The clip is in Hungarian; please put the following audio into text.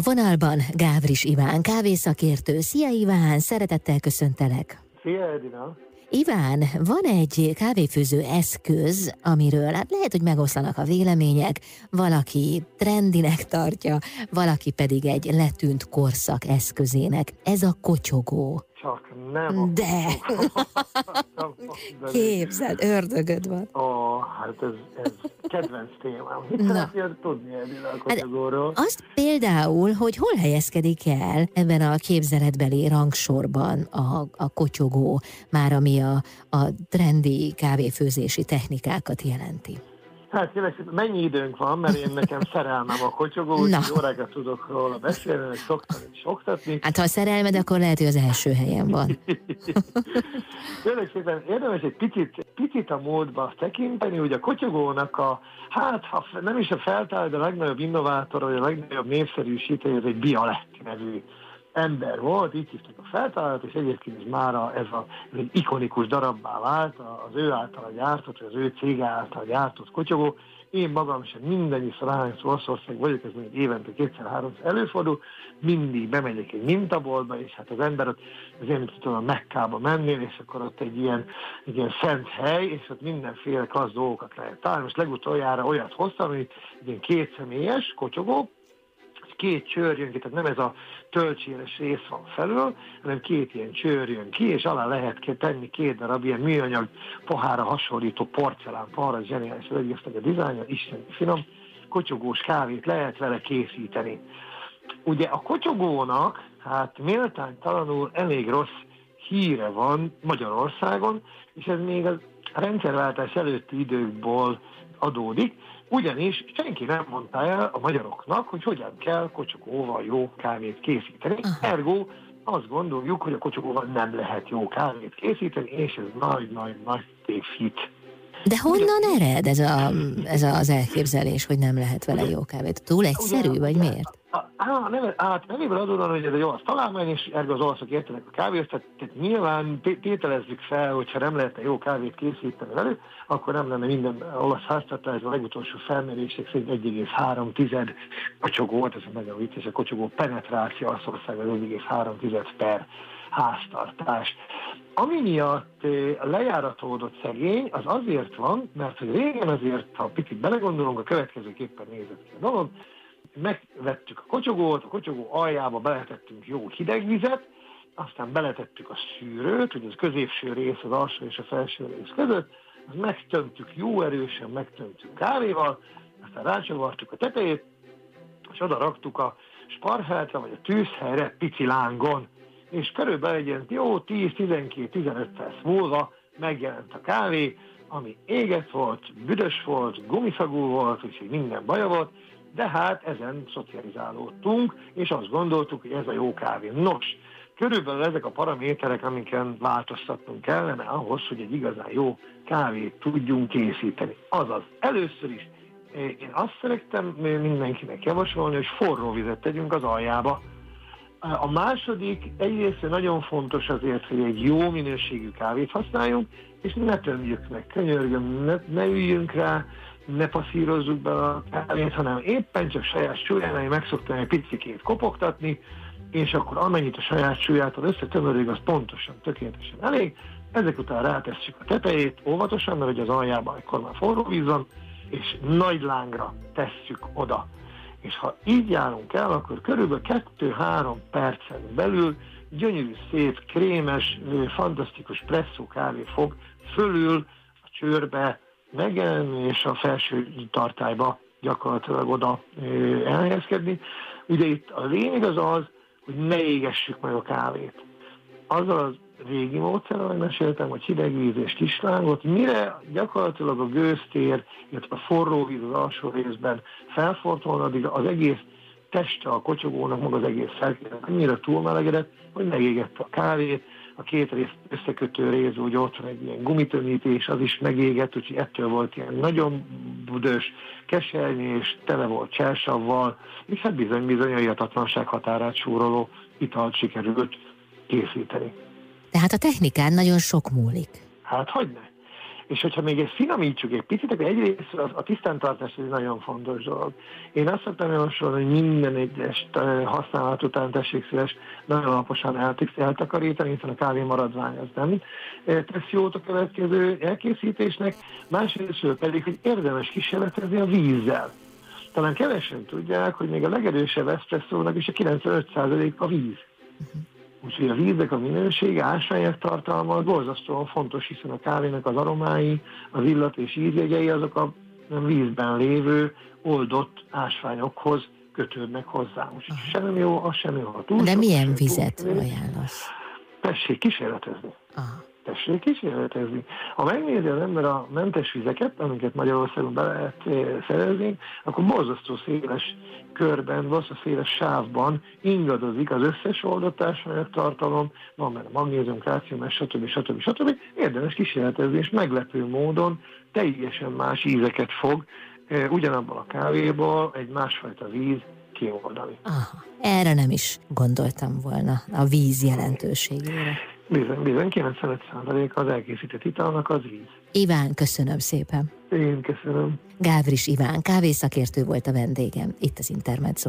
A vonalban Gávris Iván, kávészakértő. Szia Iván, szeretettel köszöntelek. Szia Edina. Iván, van egy kávéfőző eszköz, amiről hát lehet, hogy megoszlanak a vélemények, valaki trendinek tartja, valaki pedig egy letűnt korszak eszközének. Ez a kocsogó. Csak nem. De! Képzeld, ördögöd van. Ó, hát ez, ez kedvenc témám. Mit szeretnél tudni erről a kocsogóról? Hát azt például, hogy hol helyezkedik el ebben a képzeletbeli rangsorban a, a kocsogó, már ami a, a trendi kávéfőzési technikákat jelenti. Hát kérlek, mennyi időnk van, mert én nekem szerelmem a kocsogó, úgyhogy órákat tudok róla beszélni, meg szoktam is oktatni. Hát ha szerelmed, akkor lehet, hogy az első helyen van. Kérlek szépen érdemes egy picit, picit a módba tekinteni, hogy a kocsogónak a, hát ha nem is a feltáll, de a legnagyobb innovátor, vagy a legnagyobb népszerűsítő, ez egy Bialetti nevű ember volt, így hívták a feltalálat, és egyébként is már ez, a, ez egy ikonikus darabbá vált, az ő által gyártott, az ő cége által gyártott kocsogó. Én magam sem mindennyiszor, ahányszor Olaszország vagyok, ez még évente kétszer-háromszor előfordul, mindig bemegyek egy mintaboltba, és hát az ember ott azért, mint tudom, a Mekkába menni, és akkor ott egy ilyen, egy ilyen szent hely, és ott mindenféle klassz dolgokat lehet találni. Most legutoljára olyat hoztam, hogy egy ilyen kétszemélyes kocsogó, két csőr jön ki, tehát nem ez a töltséres rész van felül, hanem két ilyen csőr jön ki, és alá lehet tenni két darab ilyen műanyag pohára hasonlító porcelán pohár, zseniális az egésznek a dizájnja, isten finom, kocsogós kávét lehet vele készíteni. Ugye a kocsogónak, hát méltánytalanul elég rossz híre van Magyarországon, és ez még a rendszerváltás előtti időkból adódik, ugyanis senki nem mondta el a magyaroknak, hogy hogyan kell kocsogóval jó kávét készíteni. Aha. Ergo azt gondoljuk, hogy a kocsogóval nem lehet jó kávét készíteni, és ez nagy-nagy-nagy tévhit. De honnan ered ez, a, ez az elképzelés, hogy nem lehet vele jó kávét? Túl egyszerű, vagy miért? Nem, hát nevéből adódóan, hogy ez egy olasz találmány, és ergo az olaszok értenek a kávéhoz, tehát, nyilván tételezzük fel, hogyha nem lehetne jó kávét készíteni velük, akkor nem lenne minden olasz háztartás, a legutolsó felmérések szerint 1,3 tized kocsogó volt, ez a nagyon vicces, a kocsogó penetráció az 1,3 per háztartás. Ami miatt lejáratódott szegény, az azért van, mert hogy régen azért, ha picit belegondolunk, a következőképpen nézett ki a dolog, megvettük a kocsogót, a kocsogó aljába beletettünk jó hideg vizet, aztán beletettük a szűrőt, hogy az középső rész, az alsó és a felső rész között, azt megtömtük jó erősen, megtömtük kávéval, aztán rácsavartuk a tetejét, és oda raktuk a sparheltre, vagy a tűzhelyre pici lángon, és körülbelül egy ilyen jó 10-12-15 perc múlva megjelent a kávé, ami éget volt, büdös volt, gumiszagú volt, úgyhogy minden baja volt, de hát ezen szocializálódtunk, és azt gondoltuk, hogy ez a jó kávé. Nos, körülbelül ezek a paraméterek, amiken változtatnunk kellene ahhoz, hogy egy igazán jó kávét tudjunk készíteni. Azaz, először is én azt szerettem mindenkinek javasolni, hogy forró vizet tegyünk az aljába. A második egyrészt nagyon fontos azért, hogy egy jó minőségű kávét használjunk, és ne tömjük meg, könyörgöm, ne, ne üljünk rá, ne passzírozzuk be a kávét, hanem éppen csak saját súlyánál meg szoktam egy picikét kopogtatni, és akkor amennyit a saját súlyától összetömörög, az pontosan, tökéletesen elég. Ezek után rátesszük a tetejét óvatosan, mert hogy az aljában akkor már forró víz van, és nagy lángra tesszük oda. És ha így járunk el, akkor körülbelül 2-3 percen belül gyönyörű, szép, krémes, fantasztikus presszó kávé fog fölül a csőrbe megjelenni, és a felső tartályba gyakorlatilag oda elhelyezkedni. Ugye itt a lényeg az az, hogy ne égessük meg a kávét. Azzal az régi módszerrel meséltem, hogy hideg víz és kislángot, mire gyakorlatilag a gőztér, illetve a forró víz az alsó részben felfortolna, addig az egész teste a kocsogónak, maga az egész szerkezet annyira túlmelegedett, hogy megégette a kávét, a két rész összekötő rész, úgy ott van egy ilyen gumitömítés, az is megégett, úgyhogy ettől volt ilyen nagyon budös, kesernyés, és tele volt csersavval, és hát bizony-bizony a hihetatlanság határát súroló italt sikerült készíteni. Tehát a technikán nagyon sok múlik. Hát hogy ne? És hogyha még ezt finomítsuk egy picit, akkor egyrészt a, a tisztántartás egy nagyon fontos dolog. Én azt szoktam javasolni, hogy minden egyes használat után tessék szíves nagyon alaposan eltakarítani, hiszen a kávé maradvány az nem tesz jót a következő elkészítésnek. Másrészt pedig, hogy érdemes kísérletezni a vízzel. Talán kevesen tudják, hogy még a legerősebb eszpresszónak is a 95% a víz. Uh-huh. Úgyhogy a víznek a minősége, ásványok tartalma borzasztóan fontos, hiszen a kávénak az aromái, az illat és ízjegyei azok a vízben lévő oldott ásványokhoz kötődnek hozzá. Úgyhogy sem jó, az sem jó. túl De milyen vizet ajánlasz? Tessék kísérletezni. Aha tessék kísérletezni. Ha megnézi az ember a mentes vizeket, amiket Magyarországon be lehet eh, szerezni, akkor borzasztó széles körben, borzasztó széles sávban ingadozik az összes oldotásanyag tartalom, van benne magnézium, kálcium, stb. stb. stb. Érdemes kísérletezni, és meglepő módon teljesen más ízeket fog eh, ugyanabban a kávéból egy másfajta víz kioldani. Aha, erre nem is gondoltam volna, a víz jelentőségére. Bizony, bizony, 95% az elkészített italnak az víz. Iván, köszönöm szépen. Én köszönöm. Gávris Iván, kávészakértő volt a vendégem, itt az Intermezzo.